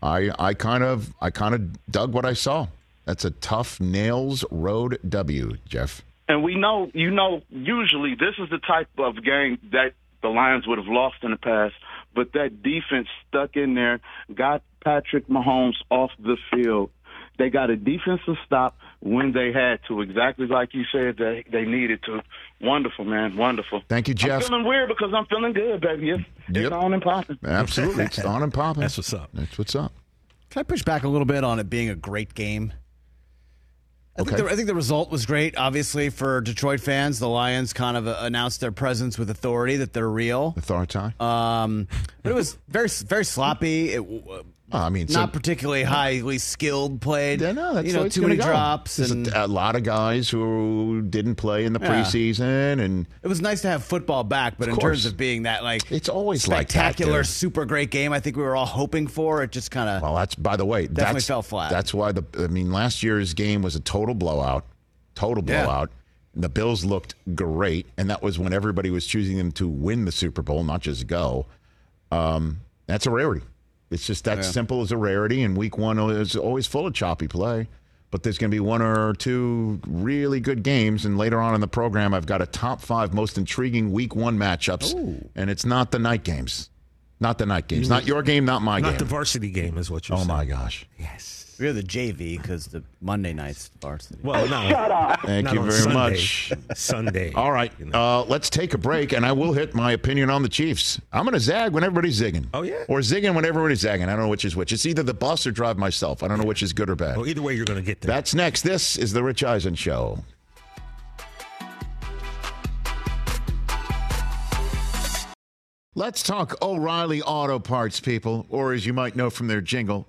I, I kind of, I kind of dug what I saw. That's a tough nails road W, Jeff. And we know, you know, usually this is the type of game that the Lions would have lost in the past, but that defense stuck in there, got Patrick Mahomes off the field. They got a defensive stop when they had to, exactly like you said they they needed to. Wonderful, man, wonderful. Thank you, Jeff. I'm feeling weird because I'm feeling good, baby. It's, Yep. it's on and popping. Absolutely, *laughs* it's on and popping. That's what's up. That's what's up. Can I push back a little bit on it being a great game? I, Okay. think the, I think the result was great. Obviously, for Detroit fans, the Lions kind of uh, announced their presence with authority that they're real. Authority. Um, but it was very, very sloppy. It, Oh, I mean, not so- particularly highly skilled played. Yeah, no, that's you know, too many go. drops, There's and a, a lot of guys who didn't play in the Yeah. preseason, and it was nice to have football back. But in course. terms of being that like it's always like spectacular, dude. super great game, I think we were all hoping for. It just kind of Well, that's by the way, Definitely that's, fell flat. That's why the I mean, last year's game was a total blowout, total Yeah. blowout. The Bills looked great, and that was when everybody was choosing them to win the Super Bowl, not just go. Um, that's a rarity. It's just that Yeah. simple as a rarity, and week one is always full of choppy play. But there's going to be one or two really good games, and later on in the program, I've got a top five most intriguing week one matchups, and it's not the night games, not the night games, not your game, not my Not game. Not the varsity game is what you're oh saying. oh saying. my gosh! We're the JV because the Monday night's varsity. Well, no. Thank Not you very Sunday. much. Sunday. All right, uh, let's take a break, and I will hit my opinion on the Chiefs. I'm going to zag when everybody's zigging. Oh, yeah? or zigging when everybody's zagging. I don't know which is which. It's either the bus or drive myself. I don't know which is good or bad. Well, either way, you're going to get there. That's next. This is the Rich Eisen Show. Let's talk O'Reilly Auto Parts, people, or as you might know from their jingle,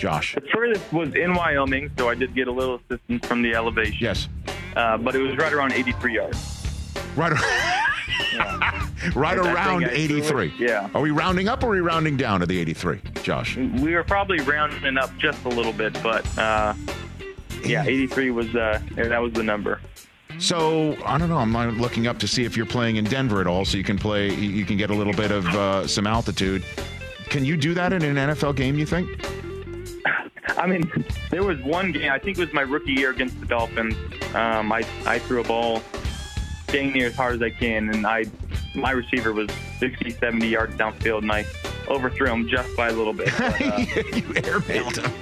Josh? The furthest was in Wyoming, so I did get a little assistance from the elevation. Yes. Uh, but it was right around 83 yards. Right, *laughs* right I around think I threw it- 83. yeah. Are we rounding up or are we rounding down to the 83, Josh? We were probably rounding up just a little bit, but uh, yeah, 83 was uh, that was the number. So I don't know. I'm not looking up to see if you're playing in Denver at all, so you can play. You can get a little bit of uh, some altitude. Can you do that in an NFL game? You think? I mean, there was one game. I think it was my rookie year against the Dolphins. Um, I I threw a ball dang near as hard as I can, and I my receiver was 60, 70 yards downfield, and I overthrew him just by a little bit. But, *laughs* uh, you airmailed him.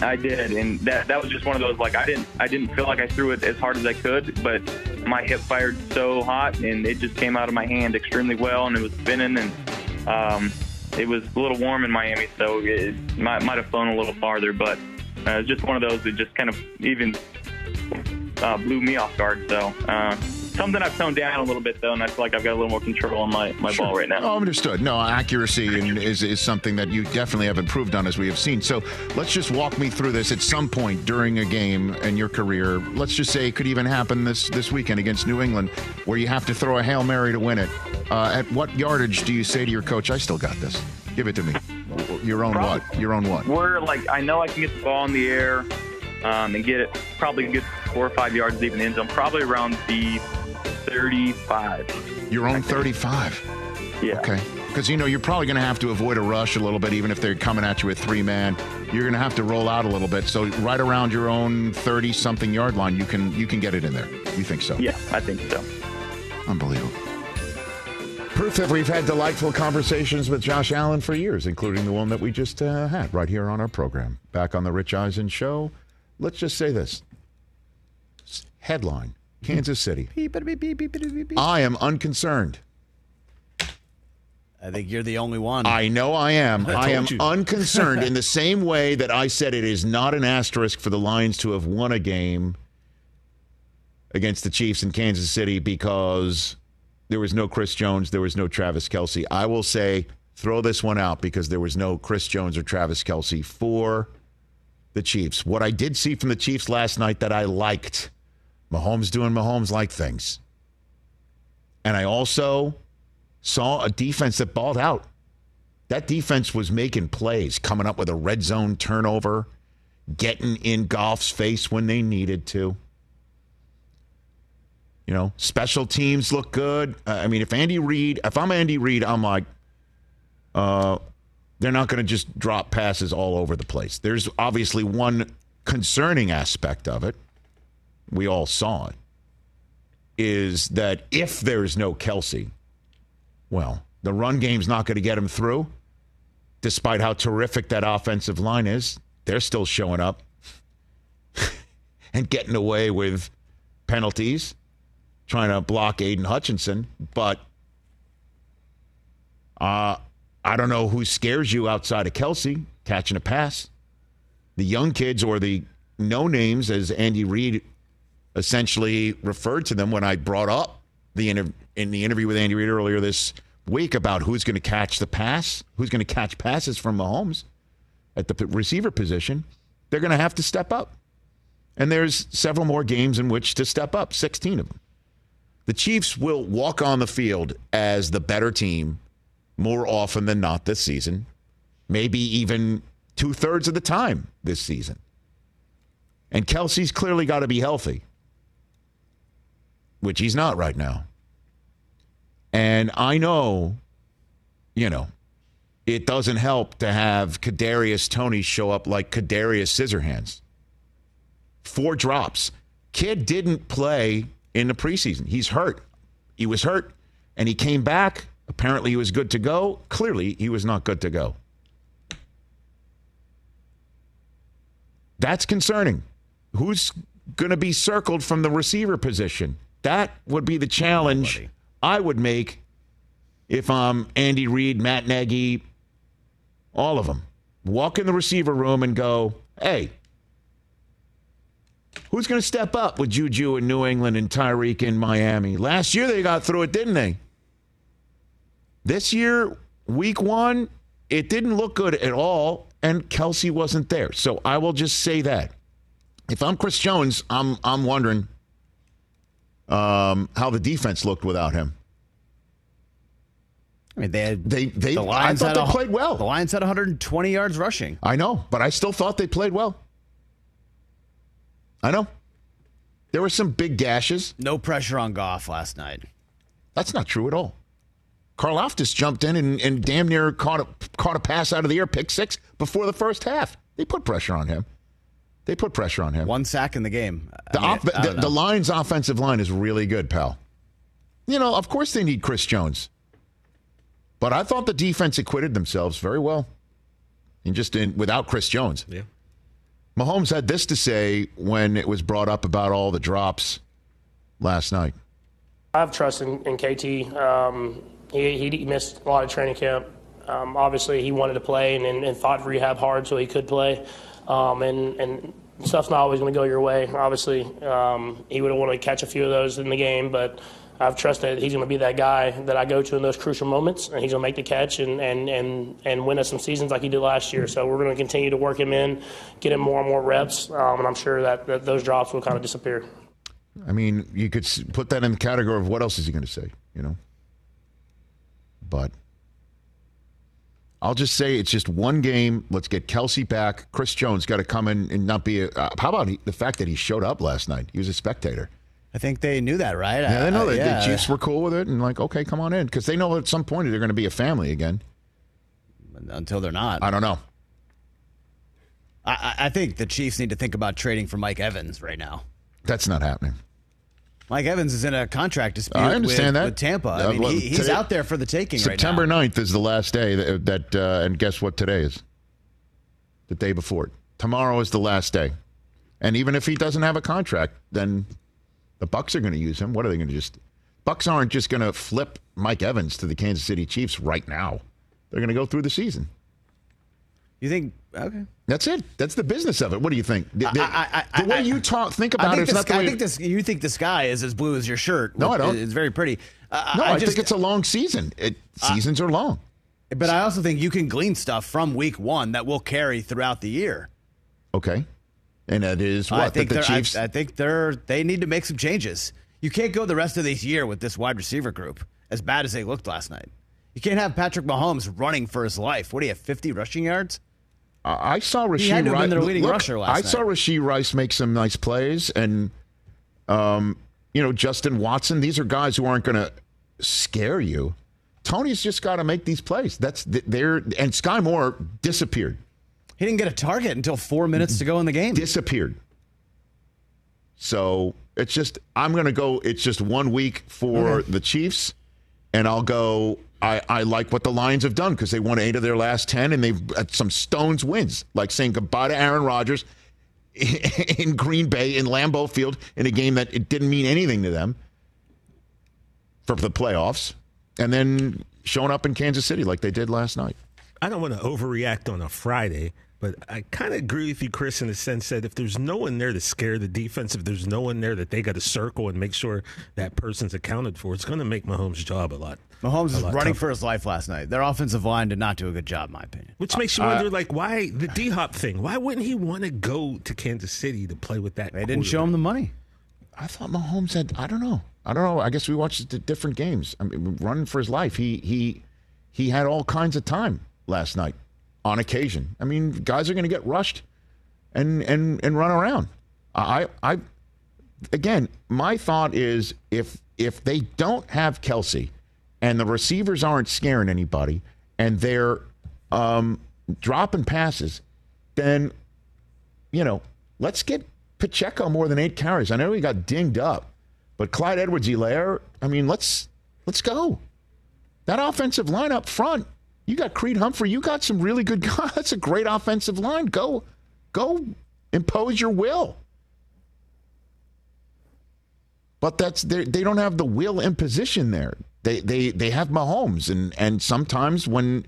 I did, and that that was just one of those like I didn't I didn't feel like I threw it as hard as I could, but my hip fired so hot and it just came out of my hand extremely well, and it was spinning, and um, it was a little warm in Miami, so it might might have flown a little farther, but uh, it's just one of those that just kind of even uh, blew me off guard. So uh, something I've toned down a little bit though, and I feel like I've got a little more control on my, my ball right now. Oh, understood. No, accuracy and is, is something that you definitely have improved on, as we have seen. So let's just walk me through this at some point during a game in your career. Let's just say it could even happen this, this weekend against New England, where you have to throw a Hail Mary to win it. Uh, at what yardage do you say to your coach, I still got this? Give it to me. Your own what? Your own what? We're like, I know I can get the ball in the air um, and get it probably get four or five yards deep in the end zone, probably around the 35. Your own 35. Yeah. Okay. Because, you know, you're probably going to have to avoid a rush a little bit, even if they're coming at you with three man. You're going to have to roll out a little bit. So right around your own 30 something yard line, you can you can get it in there. You think so? Yeah, I think so. Unbelievable. Proof that we've had delightful conversations with Josh Allen for years, including the one that we just uh, had right here on our program. Back on the Rich Eisen show. Let's just say this headline Kansas City. I am unconcerned. I think you're the only one. I know I am. I I, am you. unconcerned *laughs* in the same way that I said it is not an asterisk for the Lions to have won a game against the Chiefs in Kansas City because there was no Chris Jones, there was no Travis Kelce. I will say, throw this one out because there was no Chris Jones or Travis Kelce for the Chiefs. What I did see from the Chiefs last night that I liked, Mahomes doing Mahomes like things. And I also saw a defense that balled out. That defense was making plays, coming up with a red zone turnover, getting in Goff's face when they needed to. You know, special teams look good. I mean, if Andy Reid, if I'm Andy Reid, I'm like, uh, they're not going to just drop passes all over the place. There's obviously one concerning aspect of it. We all saw it. Is that if there's no Kelce, well, the run game's not going to get him through, despite how terrific that offensive line is. They're still showing up *laughs* and getting away with penalties, trying to block Aidan Hutchinson. But uh, I don't know who scares you outside of Kelce catching a pass. The young kids or the no names, as Andy Reid essentially referred to them when I brought up the inter- in the interview with Andy Reid earlier this week about who's going to catch the pass, who's going to catch passes from Mahomes at the receiver position. They're going to have to step up. And there's several more games in which to step up, 16 of them. The Chiefs will walk on the field as the better team more often than not this season, maybe even two thirds of the time this season. And Kelce's clearly got to be healthy, which he's not right now. And I know, you know, it doesn't help to have Kadarius Toney show up like Kadarius Scissorhands. Four drops. Kid didn't play in the preseason. He's hurt. He was hurt and he came back. Apparently he was good to go. Clearly he was not good to go. That's concerning. Who's going to be circled from the receiver position? That would be the challenge I would make if I'm Andy Reid, Matt Nagy, all of them. Walk in the receiver room and go, hey, who's going to step up with Juju in New England and Tyreek in Miami? Last year they got through it, didn't they? This year, week one, it didn't look good at all, and Kelce wasn't there. So I will just say that. If I'm Chris Jones, I'm I'm wondering um, how the defense looked without him. I mean, they had they they the Lions I thought they a- played well. The Lions had 120 yards rushing. I know, but I still thought they played well. I know. There were some big gashes. No pressure on Goff last night. That's not true at all. Karlaftis jumped in and, and damn near caught a, caught a pass out of the air, pick six, before the first half. They put pressure on him. They put pressure on him. One sack in the game. The, I mean, off- the, the Lions' offensive line is really good, pal. You know, of course they need Chris Jones. But I thought the defense acquitted themselves very well. And just in, without Chris Jones. Yeah. Mahomes had this to say when it was brought up about all the drops last night. I have trust in, in KT. Um, he, he missed a lot of training camp. Um, obviously, he wanted to play and, and, and fought rehab hard so he could play. Um, and, and stuff's not always going to go your way. Obviously, um, he would have wanted to catch a few of those in the game, but I have trusted he's going to be that guy that I go to in those crucial moments, and he's going to make the catch and, and, and, and win us some seasons like he did last year. So we're going to continue to work him in, get him more and more reps, um, and I'm sure that, that those drops will kind of disappear. I mean, you could put that in the category of what else is he going to say, you know? But I'll just say it's just one game. Let's get Kelce back. Chris Jones got to come in and not be a. Uh, how about he, the fact that he showed up last night? He was a spectator. I think they knew that, right? Yeah, they know I- that yeah. the Chiefs were cool with it and like, okay, come on in because they know at some point they're going to be a family again. Until they're not. I don't know. I, I I think the Chiefs need to think about trading for Mike Evans right now. That's not happening. Mike Evans is in a contract dispute I understand with, that. with Tampa. I mean, he, he's out there for the taking September right now. 9th is the last day that, that uh, and guess what today is? The day before. Tomorrow is the last day. And even if he doesn't have a contract, then the Bucks are going to use him. What are they going to just Bucks aren't just going to flip Mike Evans to the Kansas City Chiefs right now. They're going to go through the season. You think? Okay. That's it. That's the business of it. What do you think? The, the- I- I- the way I- you talk, think I about think, it. It's the the I think this. You think the sky is as blue as your shirt? No, I don't. It's very pretty. Uh, no, I, just, think it's a long season. It, seasons are long. But I also think you can glean stuff from week one that will carry throughout the year. Okay, and that is what I think the they're- I- Chiefs. I, think they're they need to make some changes. You can't go the rest of this year with this wide receiver group as bad as they looked last night. You can't have Patrick Mahomes running for his life. What do you have? Fifty rushing yards? I saw Rashee Rice. look, rusher last I saw night. Rashee Rice make some nice plays, and um, you know Justin Watson. These are guys who aren't going to scare you. Toney's just got to make these plays. That's th- there. And Skyy Moore disappeared. He didn't get a target until four minutes to go in the game. Disappeared. So it's just I'm going to go. It's just one week for Okay. the Chiefs, and I'll go. I, I like what the Lions have done because they won eight of their last ten, and they've had some stones wins, like saying goodbye to Aaron Rodgers *laughs* in Green Bay in Lambeau Field in a game that it didn't mean anything to them for the playoffs, and then showing up in Kansas City like they did last night. I don't want to overreact on a Friday, but I kind of agree with you, Chris, in the sense that if there's no one there to scare the defense, if there's no one there that they got to circle and make sure that person's accounted for, it's going to make Mahomes' job a lot. Mahomes a was lot running tougher. for his life last night. Their offensive line did not do a good job, in my opinion. Which makes you Uh, wonder, like, why the D Hop thing? Why wouldn't he want to go to Kansas City to play with that? They didn't show him the money. I thought Mahomes had. I don't know. I don't know. I guess we watched the different games. I mean, running for his life. He he he had all kinds of time last night, on occasion. I mean, guys are going to get rushed, and and and run around. I I again, my thought is if if they don't have Kelce, and the receivers aren't scaring anybody, and they're um, dropping passes, then you know, let's get Pacheco more than eight carries. I know he got dinged up, but Clyde Edwards-Helaire, I mean, let's let's go. That offensive line up front, you got Creed Humphrey, you got some really good *laughs* guys. That's a great offensive line. Go, go impose your will. But that's they don't have the will imposition there. They they they have Mahomes and and sometimes when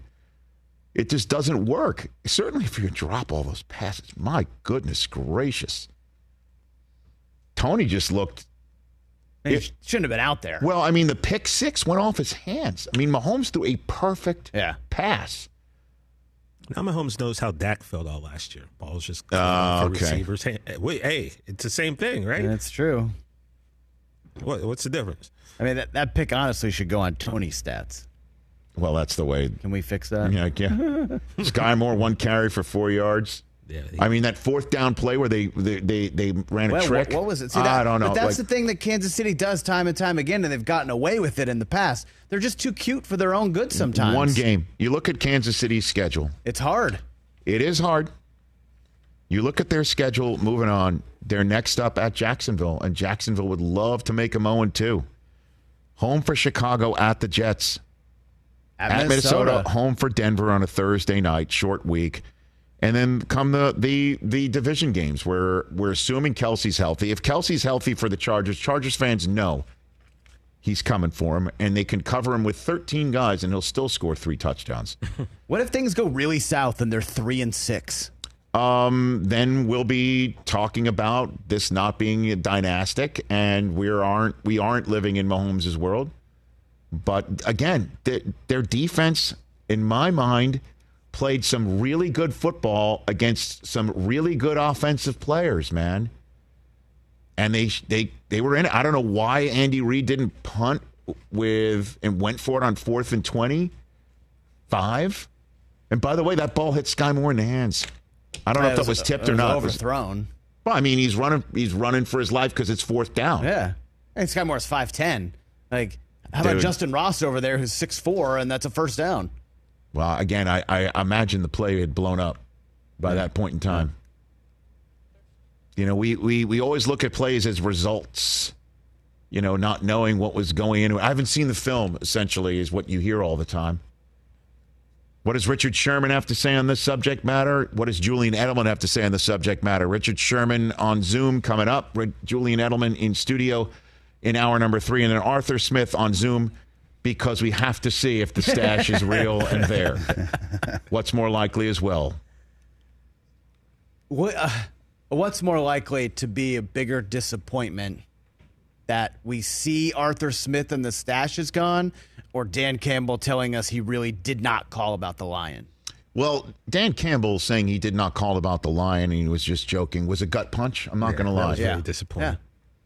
it just doesn't work. Certainly if you drop all those passes. My goodness gracious. Toney just looked He shouldn't have been out there. well, I mean, the pick six went off his hands. I mean, Mahomes threw a perfect Yeah. pass. Now Mahomes knows how Dak felt all last year. Balls just oh, for okay. receivers. Hey, wait, hey, it's the same thing, right? That's true. What, what's the difference? I mean, that, that pick honestly should go on Toney's stats. Well, that's the way. Can we fix that? Yeah, yeah. *laughs* Skyy Moore one carry for four yards. Yeah, I mean that fourth down play where they they they, they ran a Well, trick. What, what was it? See, I don't know. But that's Like, the thing that Kansas City does time and time again, and they've gotten away with it in the past. They're just too cute for their own good sometimes. One game. You look at Kansas City's schedule. It's hard. It is hard. You look at their schedule moving on. They're next up at Jacksonville, and Jacksonville would love to make them 0 2. Home for Chicago at the Jets. At, Minnesota. home for Denver on a Thursday night, short week. And then come the the the division games where we're assuming Kelce's healthy. If Kelce's healthy for the Chargers, Chargers fans know he's coming for him, and they can cover him with 13 guys, and he'll still score three touchdowns. *laughs* What if things go really south and they're three and six? um, then we'll be talking about this not being dynastic, and we aren't we aren't living in Mahomes' world. But again, th- their defense, in my mind, played some really good football against some really good offensive players, man. And they they they were in it. I don't know why Andy Reid didn't punt with and went for it on fourth and twenty five. And by the way, that ball hit Skyy Moore in the hands. I don't know if that was tipped or was not. Overthrown. Well, I mean, he's running. He's running for his life because it's fourth down. Yeah. Hey, Skyy Moore's five ten. Like, how about Justyn Ross over there, who's six four, and that's a first down? Well, again, I, I imagine the play had blown up by that point in time. You know, we, we, we always look at plays as results. you know, not knowing what was going into it. I haven't seen the film, essentially, is what you hear all the time. What does Richard Sherman have to say on this subject matter? What does Julian Edelman have to say on the subject matter? Richard Sherman on Zoom coming up. Julian Edelman in studio in hour number three. And then Arthur Smith on Zoom because we have to see if the stash is real and there. *laughs* What's more likely as well? What, uh, what's more likely to be a bigger disappointment that we see Arthur Smith and the stash is gone, or Dan Campbell telling us he really did not call about the lion? Well, Dan Campbell saying he did not call about the lion and he was just joking was a gut punch. I'm not going to that lie. was very disappointing. Yeah.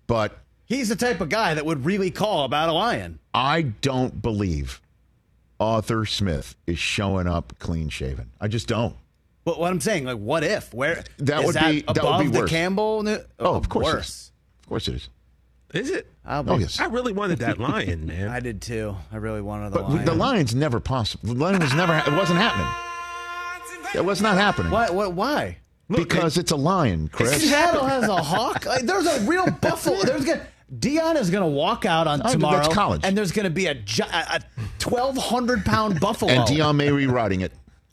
But He's the type of guy that would really call about a lion. I don't believe Arthur Smith is showing up clean shaven. I just don't. But what I'm saying, like, what if? Where That is would that be- that would above be the. Campbell? Oh, of course it is. worse. Of course it is. Is it? I'll Oh, yes. I really wanted that lion, man. *laughs* I did too. I really wanted the But lion. the lion's never possible. The lion was never. It wasn't happening. It was not happening. What? What? Why? Because it's a lion, Chris. Seattle has a hawk. Like, there's a real buffalo. There's gonna Deion is gonna walk out on Oh, that's tomorrow, college. and there's gonna be a a twelve hundred pound *laughs* buffalo. And Deion may be riding it.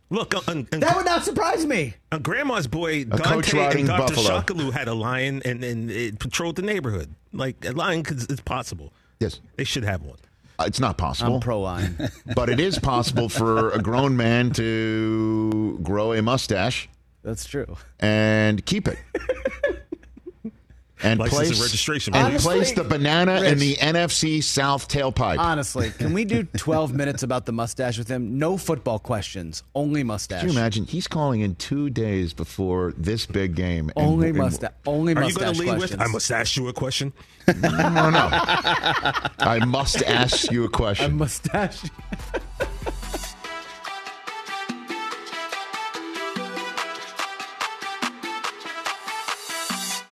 Look, on, on, that would not surprise me. on Grandma's boy, Dante riding and Dr. buffalo. Shakalu had a lion and, and it patrolled the neighborhood. Like, a lion cause it's possible. Yes. They should have one. Uh, It's not possible. I'm pro lion. *laughs* but it is possible for a grown man to grow a mustache That's true. and keep it. *laughs* And License and place, registration. and Honestly, place the banana in the NFC South tailpipe. Honestly, can we do *laughs* 12 minutes about the mustache with him? No football questions, only mustache. Can you imagine? He's calling in two days before this big game. and- Only and- mustache. Only Are you mustache going to lead questions. with, I must ask you a question? No, no. I must ask you a *laughs* a question. mustache. *laughs*